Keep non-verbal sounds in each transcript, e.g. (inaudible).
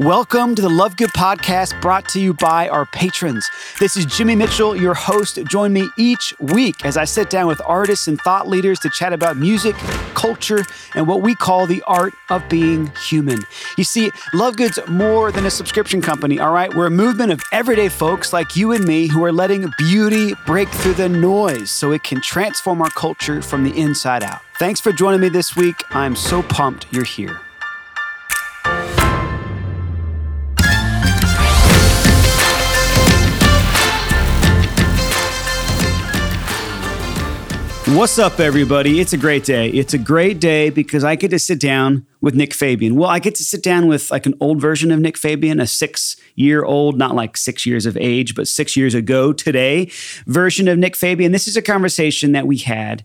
Welcome to the Love Good podcast brought to you by our patrons. This is Jimmy Mitchell, your host. Join me each week as I sit down with artists and thought leaders to chat about music, culture, and what we call the art of being human. You see, Love Good's more than a subscription company, all right? We're a movement of everyday folks like you and me who are letting beauty break through the noise so it can transform our culture from the inside out. Thanks for joining me this week. I'm so pumped you're here. What's up, everybody? It's a great day. It's a great day because I get to sit down with Nick Fabian. Well, I get to sit down with like an old version of Nick Fabian, a six year old, not like six years of age, but six years ago today version of Nick Fabian. This is a conversation that we had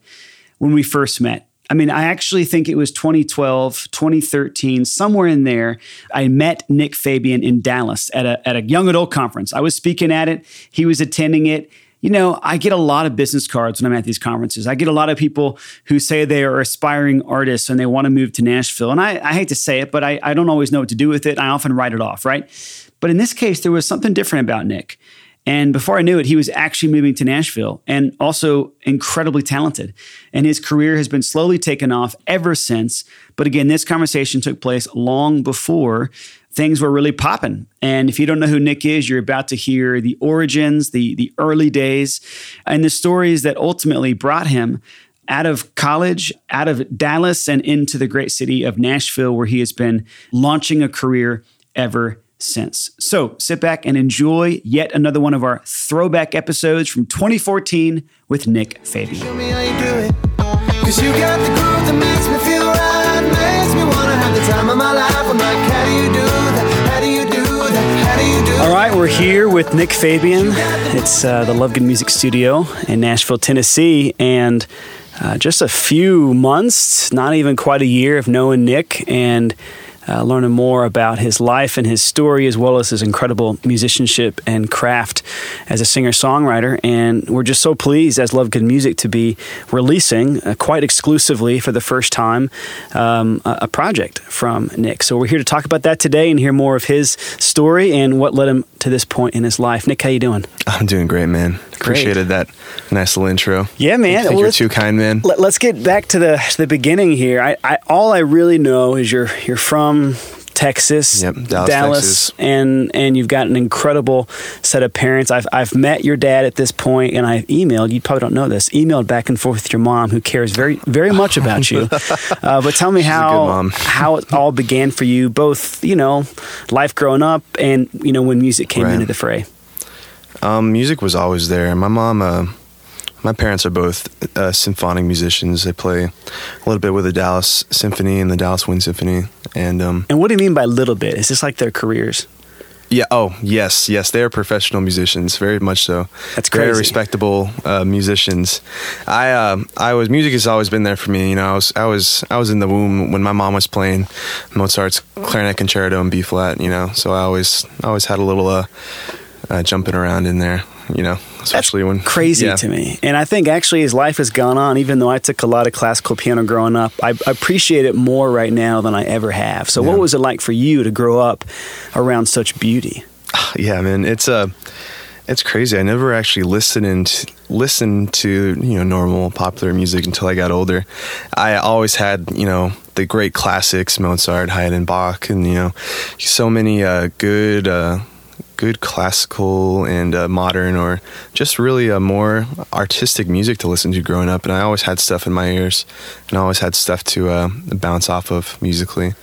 when we first met. I mean, I actually think it was 2012, 2013, somewhere in there. I met Nick Fabian in Dallas at a, at a young adult conference. I was speaking at it, he was attending it you know, I get a lot of business cards when I'm at these conferences. I get a lot of people who say they are aspiring artists and they want to move to Nashville. And I, I hate to say it, but I, I don't always know what to do with it. I often write it off, right? But in this case, there was something different about Nick. And before I knew it, he was actually moving to Nashville and also incredibly talented. And his career has been slowly taken off ever since. But again, this conversation took place long before things were really popping. And if you don't know who Nick is, you're about to hear the origins, the the early days, and the stories that ultimately brought him out of college, out of Dallas, and into the great city of Nashville, where he has been launching a career ever since. So sit back and enjoy yet another one of our throwback episodes from 2014 with Nick Fabian. Cause All right, we're here with Nick Fabian. It's uh, the Love Good Music Studio in Nashville, Tennessee, and uh, just a few months, not even quite a year of knowing Nick, and uh, learning more about his life and his story, as well as his incredible musicianship and craft as a singer songwriter. And we're just so pleased as Love Good Music to be releasing uh, quite exclusively for the first time um, a, a project from Nick. So we're here to talk about that today and hear more of his story and what led him to this point in his life. Nick, how you doing? I'm doing great, man. Appreciated that nice little intro. Yeah, man. Well, you're too kind, man. Let, us get back to the to the beginning here. I, I all I really know is you're you're from Texas, yep, Dallas, Dallas Texas. and and you've got an incredible set of parents. I've I've met your dad at this point, and I emailed. You probably don't know this. Emailed back and forth with your mom, who cares very very much about you. (laughs) uh, but tell me She's how how it all began for you, both you know, life growing up, and you know when music came right. into the fray. Um, music was always there. My mom. Uh, my parents are both uh, symphonic musicians. They play a little bit with the Dallas Symphony and the Dallas Wind Symphony. And um, and what do you mean by little bit? Is this like their careers? Yeah. Oh, yes, yes. They are professional musicians, very much so. That's crazy. Very respectable uh, musicians. I, uh, I was music has always been there for me. You know, I was, I was, I was in the womb when my mom was playing Mozart's Clarinet Concerto in B flat. You know, so I always, I always had a little uh, uh jumping around in there you know, especially That's when crazy yeah. to me. And I think actually as life has gone on, even though I took a lot of classical piano growing up, I appreciate it more right now than I ever have. So, yeah. what was it like for you to grow up around such beauty? (sighs) Yeah, man, it's a. Uh, it's crazy. I never actually listened and listened to you know normal popular music until I got older. I always had you know the great classics, Mozart, Haydn, Bach, and you know so many uh, good uh, good classical and uh, modern or just really a more artistic music to listen to growing up. And i always had stuff in my ears and i always had stuff to uh, bounce off of musically.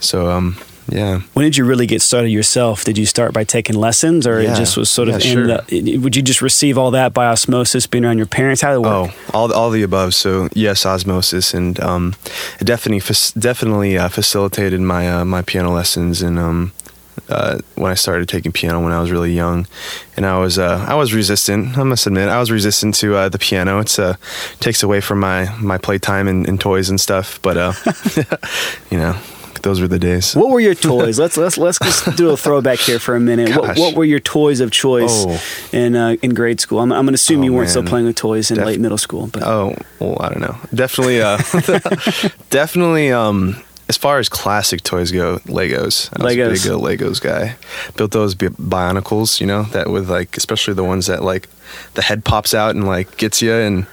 So um, yeah. When did you really get started yourself? Did you start by taking lessons or yeah. it just was sort of yeah, in sure. the would you just receive all that by osmosis being around your parents? How did it work? Oh all, all the above. So yes osmosis and um, it definitely definitely uh, facilitated my uh, my piano lessons and um, uh, when I started taking piano when I was really young, and I was uh, I was resistant. I must admit, I was resistant to uh, the piano. It uh, takes away from my my playtime and, and toys and stuff. But uh, (laughs) you know, those were the days. What were your toys? (laughs) let's let's let's just do a throwback here for a minute. What, what, were your toys of choice oh. in uh, in grade school? I'm, I'm going to assume oh, you weren't man. still playing with toys in Def- late middle school. But oh, well, I don't know. Definitely, uh, (laughs) definitely. Um, as far as classic toys go, Legos. I Legos. was a big uh, Legos guy. Built those bi- Bionicles, you know, that with like, especially the ones that like the head pops out and like gets you. And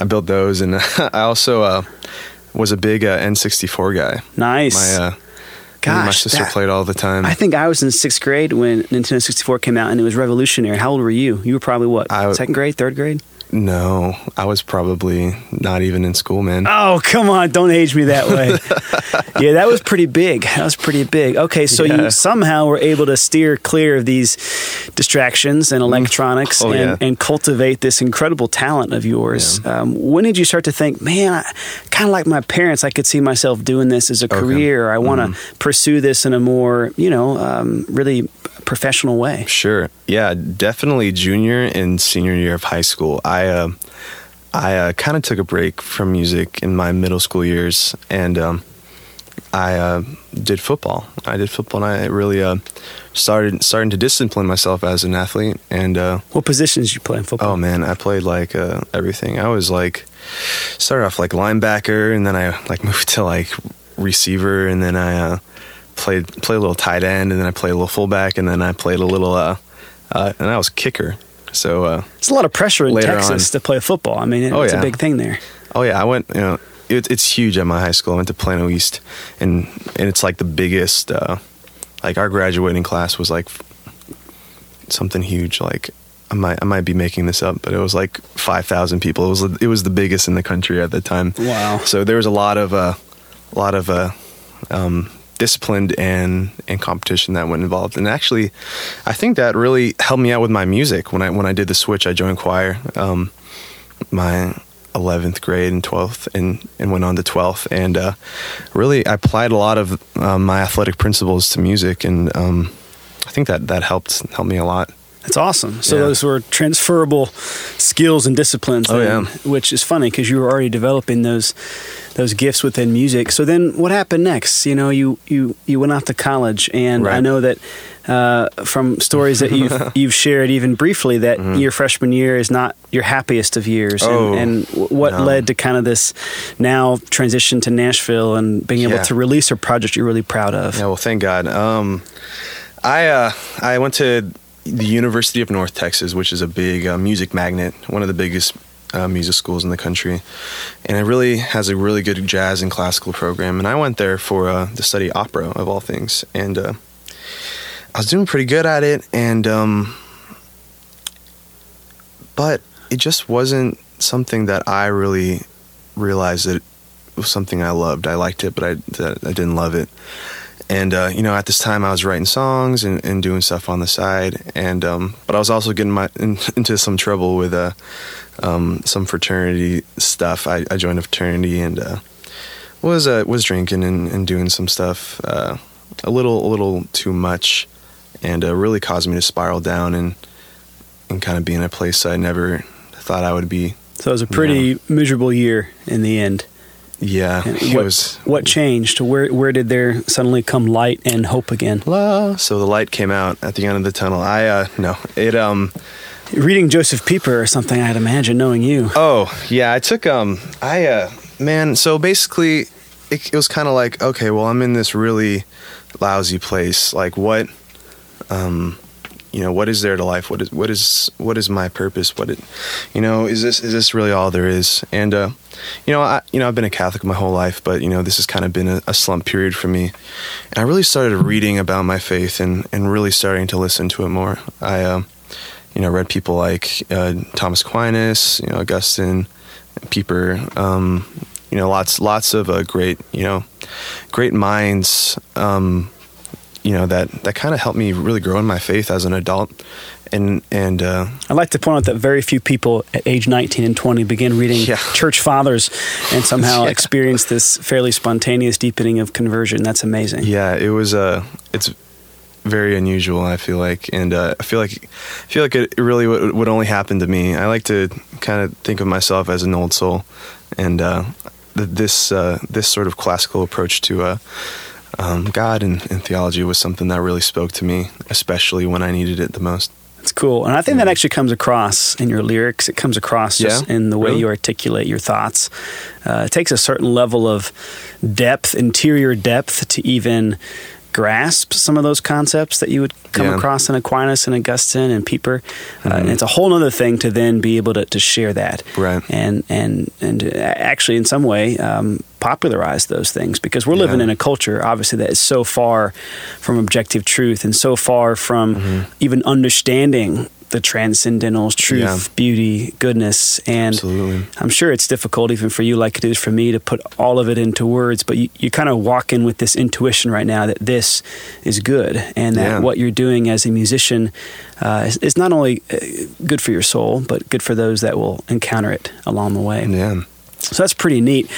I built those. And (laughs) I also uh, was a big uh, N64 guy. Nice. My uh, Gosh, my sister that- played all the time. I think I was in sixth grade when Nintendo 64 came out, and it was revolutionary. How old were you? You were probably what? I- second grade, third grade? No, I was probably not even in school, man. Oh, come on! Don't age me that way. (laughs) yeah, that was pretty big. That was pretty big. Okay, so Yeah. you somehow were able to steer clear of these distractions and electronics Oh, and, yeah. and cultivate this incredible talent of yours. Um, when did you start to think, man, I, kind of like my parents, I could see myself doing this as a career. I want to Mm-hmm. pursue this in a more, you know, um, really professional way. Sure. Yeah, definitely junior and senior year of high school. I uh, I uh, kind of took a break from music in my middle school years, and um, I uh, did football. I did football, and I really uh, started starting to discipline myself as an athlete. And uh, What positions did you play in football? oh man, I played like uh, everything. I was like started off like linebacker, and then I like (laughs) moved to like receiver, and then I uh, played played a little tight end, and then I played a little fullback, and then I played a little uh, uh, and I was kicker. So uh, It's a lot of pressure in Texas on. to play football. I mean, it- Oh, it's a big thing there. oh yeah, I went. You know, it, it's huge at my high school. I went to Plano East, and and it's like the biggest. Uh, like our graduating class was like something huge. Like I might I might be making this up, but it was like five thousand people. It was it was the biggest in the country at the time. Wow. So there was a lot of uh, a lot of uh, um, disciplined and and competition that went involved. And actually, I think that really helped me out with my music when I when I did the switch. I joined choir. Um, my 11th grade and 12th and, and went on to 12th and uh, really I applied a lot of uh, my athletic principles to music and um, I think that that helped helped me a lot. That's awesome. So Yeah. those were transferable skills and disciplines. Oh, then, yeah. which is funny because you were already developing those those gifts within music. So then, what happened next? You know, you you you went off to college, and I know that uh, from stories that you've (laughs) you've shared even briefly that your freshman year is not your happiest of years, Mm-hmm. Oh, and, and what no. led to kind of this now transition to Nashville and being able Yeah. to release a project you're really proud of. Yeah, well, thank God. Um, I uh, I went to the University of North Texas, which is a big uh, music magnet, one of the biggest uh, music schools in the country, and it really has a really good jazz and classical program. And I went there for uh, to study opera of all things, and uh, I was doing pretty good at it, and um, but it just wasn't something that I really realized that it was something I loved. I liked it, but I I didn't love it. And uh, you know, at this time, I was writing songs and, and doing stuff on the side, and um, but I was also getting my in, into some trouble with uh, um, some fraternity stuff. I, I joined a fraternity and uh, was uh, was drinking and, and doing some stuff uh, a little a little too much, and uh, really caused me to spiral down and and kind of be in a place I never thought I would be. So it was a pretty miserable year in the end. Yeah, And what, was what changed? Where where did there suddenly come light and hope again? la. So the light came out at the end of the tunnel. I uh, no, it um. Reading Josef Pieper or something, I'd imagine, knowing you. Oh yeah, I took um. I uh man. So basically, it, it was kind of like okay, well, I'm in this really lousy place. Like what, um, you know, what is there to life? What is what is what is my purpose? What it, you know, is this is this really all there is? And uh, you know, I you know I've been a Catholic my whole life, but you know this has kind of been a, a slump period for me, and I really started reading about my faith and and really starting to listen to it more. I um, you know, read people like uh, Thomas Aquinas, you know, Augustine, Pieper, um, you know, lots lots of uh, great you know, great minds. Um, you know that that kind of helped me really grow in my faith as an adult, and and uh, I'd like to point out that very few people at age 19 and 20 begin reading Yeah. church fathers and somehow (laughs) Yeah. experience this fairly spontaneous deepening of conversion. That's amazing. Yeah, it was uh it's very unusual. I feel like, and uh, I feel like I feel like it really would, would only happen to me. I like to kind of think of myself as an old soul, and uh, th- this uh, this sort of classical approach to uh, um, God and, and theology was something that really spoke to me, especially when I needed it the most. It's cool. And I think that actually comes across in your lyrics. It comes across just Yeah? in the way Really? you articulate your thoughts. Uh, it takes a certain level of depth, interior depth, to even grasp some of those concepts that you would come Yeah. across in Aquinas and Augustine and Pieper. Uh, Mm-hmm. and it's a whole other thing to then be able to, to share that. Right. And, and, and actually, in some way, um, popularize those things because we're living in a culture, obviously, that is so far from objective truth and so far from Mm-hmm. even understanding the transcendentals, truth, Yeah. beauty, goodness. And Absolutely. I'm sure it's difficult, even for you, like it is for me, to put all of it into words, but you, you kind of walk in with this intuition right now that this is good and that Yeah. what you're doing as a musician uh, is, is not only uh, good for your soul, but good for those that will encounter it along the way. Yeah. So that's pretty neat.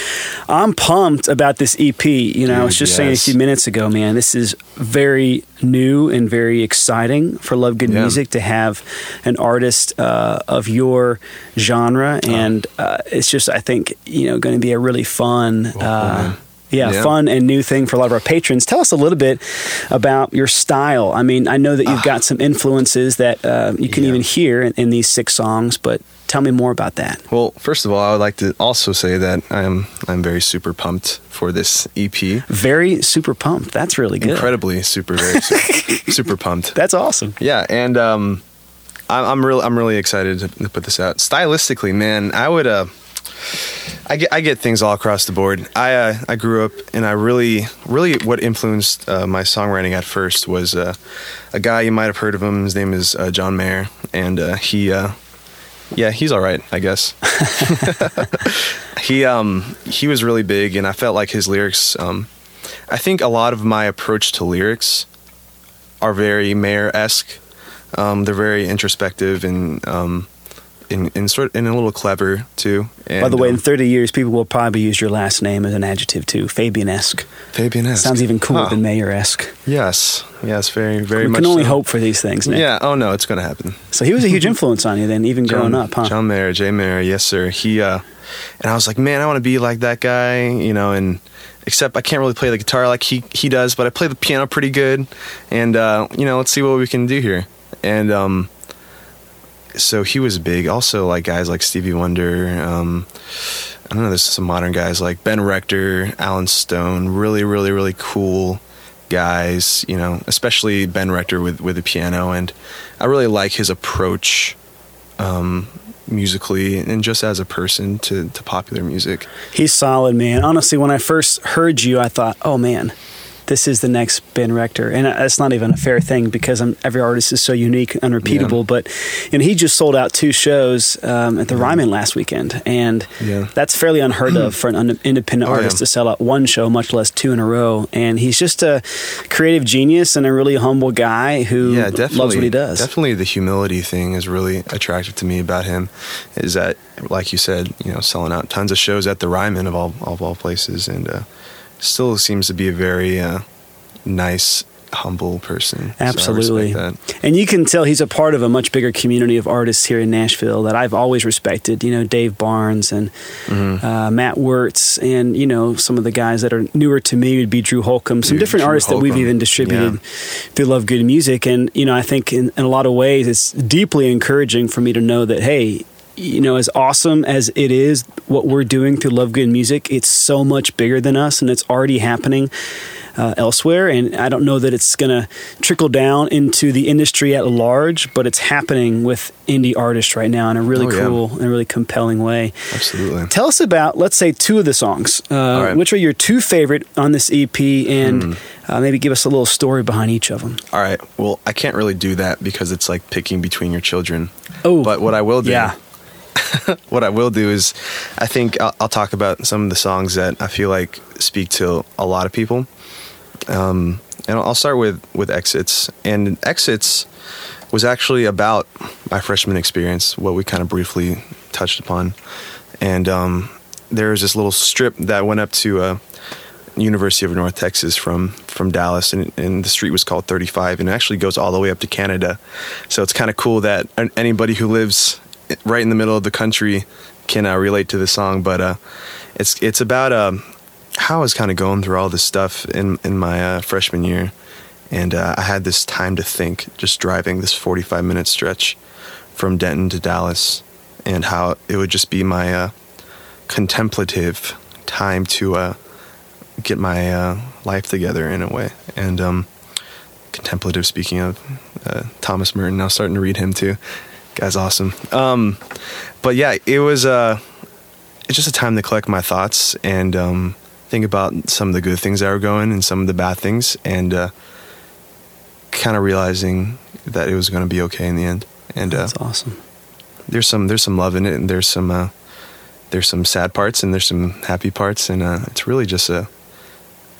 I'm pumped about this EP. You know, I was Dude, just saying a few minutes ago, man, this is very new and very exciting for Love Good Yeah. Music to have an artist uh, of your genre. Oh. And uh, it's just, I think, you know, going to be a really fun. Uh, yeah, Yeah. fun and new thing for a lot of our patrons. Tell us a little bit about your style. I mean, I know that you've got some influences that uh, you can Ah. Yeah. even hear in, in these six songs, but tell me more about that. Well, first of all, I would like to also say that I'm I'm very super pumped for this EP. Very super pumped. That's really good. Incredibly super very super, (laughs) super pumped. That's awesome. Yeah, and um, I'm, I'm really I'm really excited to, to put this out. Stylistically, man, I would uh, I get I get things all across the board. I uh, I grew up and I really really what influenced uh, my songwriting at first was uh, a guy you might have heard of him. His name is uh, John Mayer, and uh, he uh, yeah he's all right I guess. (laughs) he um he was really big, and I felt like his lyrics. Um, I think a lot of my approach to lyrics are very Mayer esque. Um, they're very introspective and um, and, and sort and a little clever too. And, By the way, in um, 30 years, people will probably use your last name as an adjective too. Fabian-esque. Fabian esque Sounds even cooler than Mayer-esque. Yes, yes, very very We much. can only so. hope for these things, Nick. Yeah. Oh no, it's gonna happen. So he was a huge influence on you then, even growing up, huh? John Mayer, Jay Mayer, yes sir. He uh, and I was like, man, I want to be like that guy, you know, and except I can't really play the guitar like he he does, but I play the piano pretty good, and uh, you know, let's see what we can do here. And um, so he was big. Also, like guys like Stevie Wonder. Um, I don't know. There's some modern guys like Ben Rector, Allen Stone. Really, really, really cool guys. You know, especially Ben Rector with with the piano, and I really like his approach um, musically and just as a person to to popular music. He's solid, man. Honestly, when I first heard you, I thought, oh man, this is the next Ben Rector, and that's not even a fair thing because I'm, every artist is so unique, and unrepeatable. Yeah. But know, he just sold out two shows um, at the Ryman last weekend, and Yeah. that's fairly unheard of (clears throat) for an un- independent Oh, artist yeah. to sell out one show, much less two in a row. And he's just a creative genius and a really humble guy who yeah, definitely. loves what he does. Definitely, the humility thing is really attractive to me about him. Is that, like you said, you know, selling out tons of shows at the Ryman of all of all places, and uh, still seems to be a very uh, nice, humble person. Absolutely. that. And you can tell he's a part of a much bigger community of artists here in Nashville that I've always respected. You know, Dave Barnes and Mm-hmm. uh, Matt Wertz, and, you know, some of the guys that are newer to me would be Drew Holcomb, some Dude, different Drew artists that we've even distributed Yeah. through Love Good Music. And, you know, I think in, in a lot of ways it's deeply encouraging for me to know that, hey, you know, as awesome as it is what we're doing through Love Good Music, it's so much bigger than us and it's already happening uh, elsewhere. And I don't know that it's going to trickle down into the industry at large, but it's happening with indie artists right now in a really Oh, yeah. cool and really compelling way. Absolutely. Tell us about, let's say, two of the songs. Uh, right. Which are your two favorite on this EP? And uh, maybe give us a little story behind each of them. All right. Well, I can't really do that because it's like picking between your children. Oh, But what I will do, yeah. (laughs) what I will do is, I think I'll, I'll talk about some of the songs that I feel like speak to a lot of people. Um, and I'll start with with exits. And exits was actually about my freshman experience, what we kind of briefly touched upon. And um, there was this little strip that went up to uh, University of North Texas from from Dallas, and, and the street was called 35, and it actually goes all the way up to Canada. So it's kind of cool that anybody who lives right in the middle of the country can uh, relate to the song. But uh, it's it's about um, how I was kind of going through all this stuff in in my uh, freshman year, and uh, I had this time to think, just driving this 45 minute stretch from Denton to Dallas, and how it would just be my uh, contemplative time to uh, get my uh, life together in a way. And um, contemplative, speaking of uh, Thomas Merton, was starting to read him too. Guy's awesome. Um, but yeah, it was uh, it's just a time to collect my thoughts and um, think about some of the good things that were going and some of the bad things, and uh, kind of realizing that it was going to be okay in the end. And uh, That's awesome. there's some there's some love in it, and there's some uh, there's some sad parts, and there's some happy parts, and uh, it's really just a.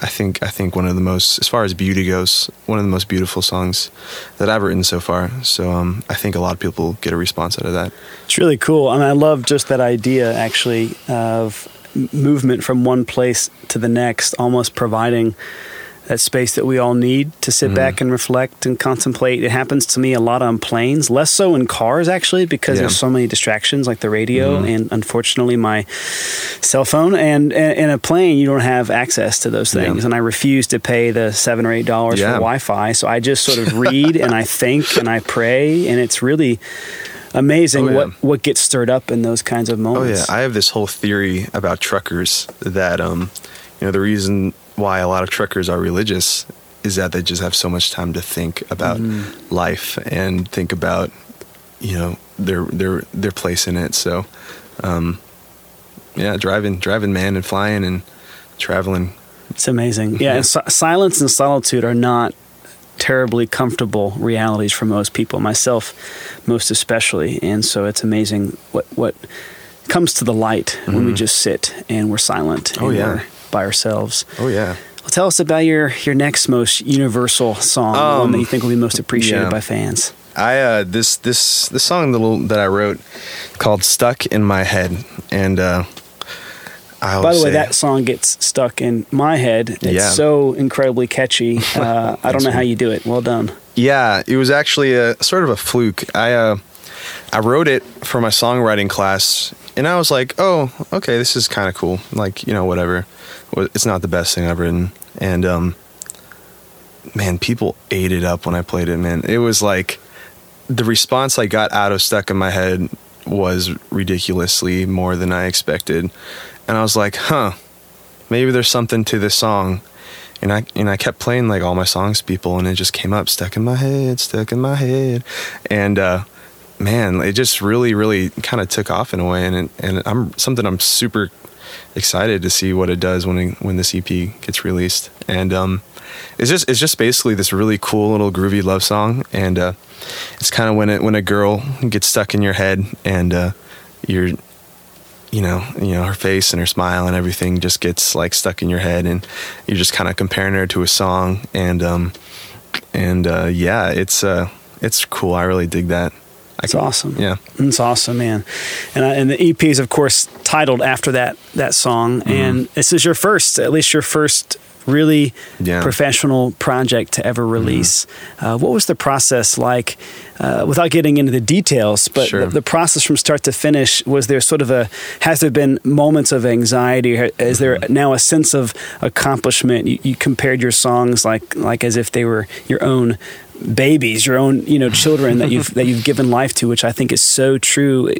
I think I think one of the most, as far as beauty goes, one of the most beautiful songs that I've written so far. So um, I think a lot of people get a response out of that. It's really cool. And I love just that idea, actually, of movement from one place to the next, almost providing that space that we all need to sit Mhm. back and reflect and contemplate. It happens to me a lot on planes, less so in cars, actually, because Yeah. there's so many distractions like the radio Mhm. and unfortunately my cell phone. And in a plane, you don't have access to those Yeah. things. And I refuse to pay the seven or eight dollars Yeah. for Wi Fi. So I just sort of (laughs) read and I think and I pray. And it's really amazing Oh, yeah. what, what gets stirred up in those kinds of Oh moments. yeah, I have this whole theory about truckers that um, you know the reason why a lot of truckers are religious is that they just have so much time to think about Mm-hmm. life and think about you know their their their place in it. So um, yeah, driving driving man and flying and traveling. It's amazing. Yeah, and si- silence and solitude are not terribly comfortable realities for most people, myself most especially. And so it's amazing what what comes to the light when we Mhm. just sit and we're silent Oh, and yeah. we're by ourselves. Oh yeah. Well, tell us about your your next most universal song, the one Um, that you think will be most appreciated yeah. by fans. I uh, this this this song little that I wrote called "Stuck in My Head," and uh, I By the way, say- that song gets stuck in my head. It's Yeah. so incredibly catchy. (laughs) Uh, I don't know how you do it. Well done. Yeah, it was actually a sort of a fluke. I uh, I wrote it for my songwriting class, and I was like, "Oh, okay, this is kind of cool. Like, you know, whatever. It's not the best thing I've written." And um, man, people ate it up when I played it. Man, it was like the response I got out of "Stuck in My Head" was ridiculously more than I expected, and I was like, "Huh, maybe there's something to this song." and I and I kept playing like all my songs people and it just came up stuck in my head stuck in my head and uh man it just really really kind of took off in a way and and I'm something I'm super excited to see what it does when when this EP gets released and um it's just it's just basically this really cool little groovy love song and uh it's kind of when it when a girl gets stuck in your head and uh you're you know, you know, her face and her smile and everything just gets like stuck in your head, and you're just kind of comparing her to a song, and um, and uh, yeah, it's uh, it's cool. I really dig that. It's awesome. Yeah, It's awesome, man. And I, and the EP is of course titled after that that song. Mm-hmm. And this is your first, at least your first really Yeah. Mm-hmm. professional project to ever release. Uh, what was the process like? Uh, without getting into the details, but Sure. the, the process from start to finish was there sort of a has there been moments of anxiety? Is there Mm-hmm. now a sense of accomplishment? You, you compared your songs like like as if they were your own babies, your own you know children that you've (laughs) that you've given life to, which I think is so true.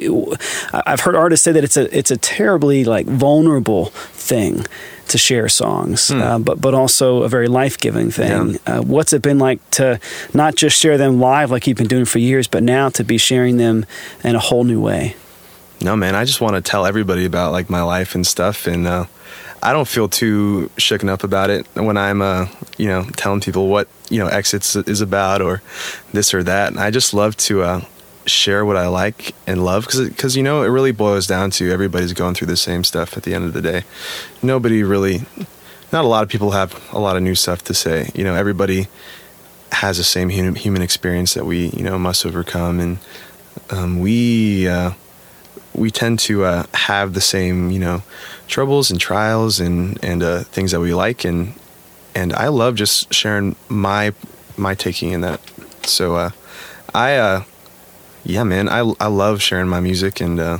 I've heard artists say that it's a it's a terribly like vulnerable thing to share songs, uh, but but also a very life giving thing. Uh, what's it been like to not just share them live like you've been doing for years, but now to be sharing them in a whole new way? no man, I just want to tell everybody about like my life and stuff, and uh, I don't feel too shooken up about it when I'm uh, you know telling people what you know exits is about or this or that. And I just love to uh, share what I like and love because you know it really boils down to everybody's going through the same stuff at the end of the day. Nobody really, not a lot of people have a lot of new stuff to say. You know, everybody has the same human, human experience that we you know must overcome, and um, we. Uh, we tend to uh, have the same, you know, troubles and trials and and uh, things that we like, and and I love just sharing my my taking in that. So uh, I, uh, yeah, man, I I love sharing my music and uh,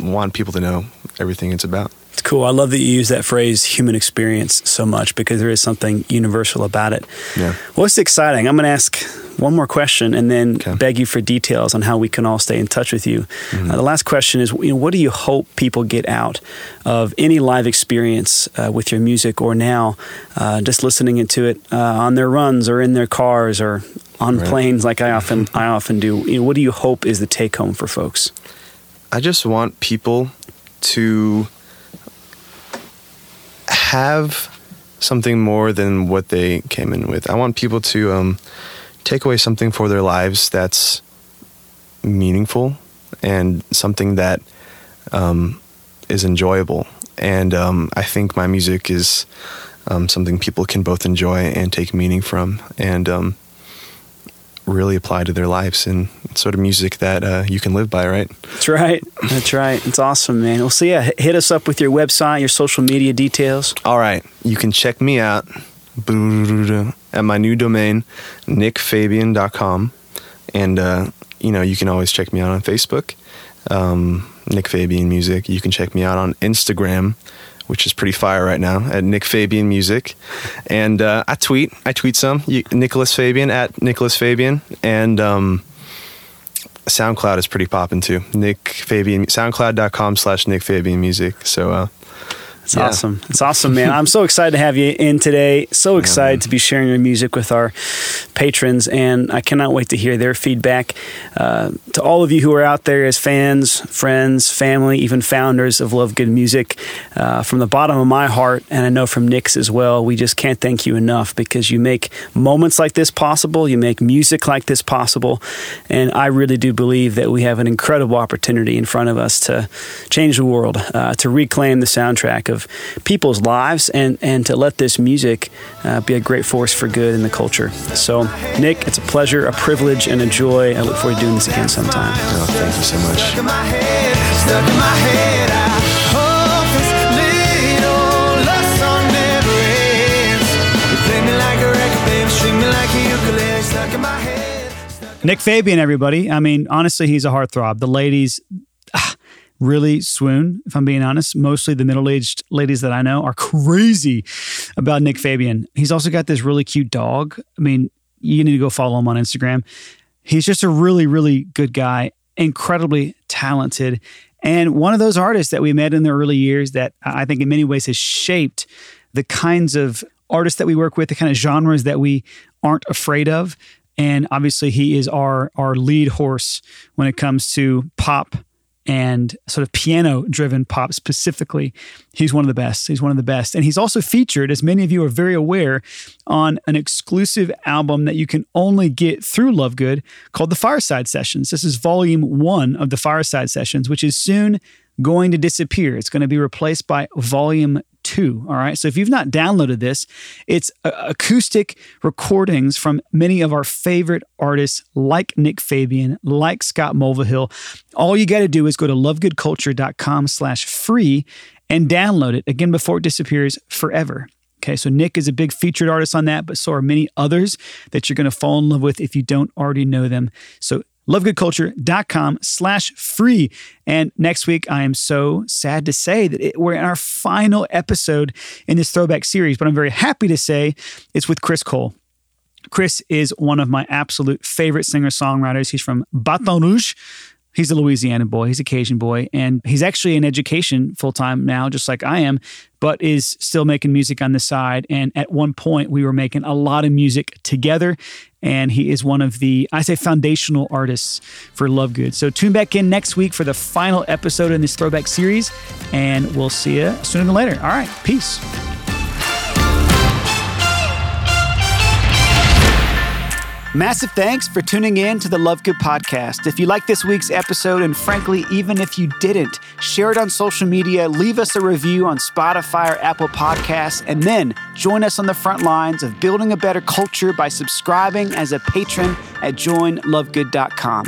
want people to know everything it's about. Cool. I love that you use that phrase human experience so much because there is something universal about it. Yeah. Well, it's exciting. I'm going to ask one more question and then Okay. beg you for details on how we can all stay in touch with you. Uh, the last question is you know, what do you hope people get out of any live experience uh, with your music or now uh, just listening into it uh, on their runs or in their cars or on Right. planes like I often (laughs) I often do. You know, what do you hope is the take home for folks? I just want people to have something more than what they came in with. I want people to um, take away something for their lives that's meaningful and something that um, is enjoyable. And um, I think my music is um, something people can both enjoy and take meaning from, and um, really apply to their lives. And sort of music that uh, you can live by, right? That's right. That's right. It's awesome, man. Well, so yeah, hit us up with your website, your social media details. All right, you can check me out at my new domain, nickfabian.com. And, uh, you know, you can always check me out on Facebook, um, Nick Fabian Music. You can check me out on Instagram, which is pretty fire right now, at Nick Fabian Music. And uh, I tweet. I tweet some. You, Nicholas Fabian, at Nicholas Fabian. And um, SoundCloud is pretty popping too. Nick Fabian, soundcloud.com slash Nick Fabian Music. So, uh, It's Yeah. awesome. It's awesome, man. I'm so excited to have you in today. So excited to be sharing your music with our patrons, and I cannot wait to hear their feedback. Uh, to all of you who are out there as fans, friends, family, even founders of Love Good Music, uh, from the bottom of my heart, and I know from Nick's as well, we just can't thank you enough because you make moments like this possible. You make music like this possible, and I really do believe that we have an incredible opportunity in front of us to change the world, uh, to reclaim the soundtrack of people's lives, and and to let this music uh, be a great force for good in the culture. So, Nick, it's a pleasure, a privilege, and a joy. I look forward to doing this again sometime. oh, thank you so much. Stuck in my head, stuck in my head. I hope this little love song never ends. You play me like a record, baby, string me like a ukulele. Stuck in my head. Nick Fabian, everybody. I mean, honestly, he's a heartthrob. The ladies really swoon, if I'm being honest. Mostly the middle aged ladies that I know are (laughs) crazy about Nick Fabian. He's also got this really cute dog. I mean, you need to go follow him on Instagram. He's just a really, really good guy, incredibly talented, and one of those artists that we met in the early years that I think in many ways has shaped the kinds of artists that we work with, the kind of genres that we aren't afraid of. And obviously, he is our our lead horse when it comes to pop and sort of piano driven pop specifically. He's one of the best. He's one of the best. And he's also featured, as many of you are very aware, on an exclusive album that you can only get through Love Good called The Fireside Sessions. This is volume one of The Fireside Sessions, which is soon going to disappear. It's going to be replaced by volume two. All right. So if you've not downloaded this, it's uh, acoustic recordings from many of our favorite artists like Nick Fabian, like Scott Mulvahill. All you got to do is go to lovegoodculture.com slash free and download it again before it disappears forever. Okay, so Nick is a big featured artist on that, but so are many others that you're going to fall in love with if you don't already know them. So lovegoodculture.com slash free. And next week, I am so sad to say that it, we're in our final episode in this throwback series, but I'm very happy to say it's with Chris Cole. Chris is one of my absolute favorite singer songwriters. He's from Baton Rouge. He's a Louisiana boy. He's a Cajun boy. And he's actually in education full time now, just like I am, but is still making music on the side. And at one point, we were making a lot of music together. And he is one of the, I say, foundational artists for Love Good. So tune back in next week for the final episode in this throwback series. And we'll see you sooner than later. All right. Peace. Massive thanks for tuning in to the Love Good podcast. If you like this week's episode, and frankly, even if you didn't, share it on social media, leave us a review on Spotify or Apple Podcasts, and then join us on the front lines of building a better culture by subscribing as a patron at joinlovegood.com.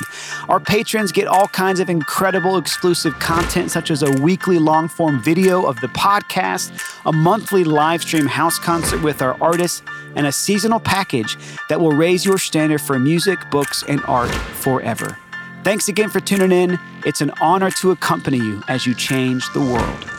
Our patrons get all kinds of incredible exclusive content, such as a weekly long form video of the podcast, a monthly live stream house concert with our artists, and a seasonal package that will raise your standard for music, books, and art forever. Thanks again for tuning in. It's an honor to accompany you as you change the world.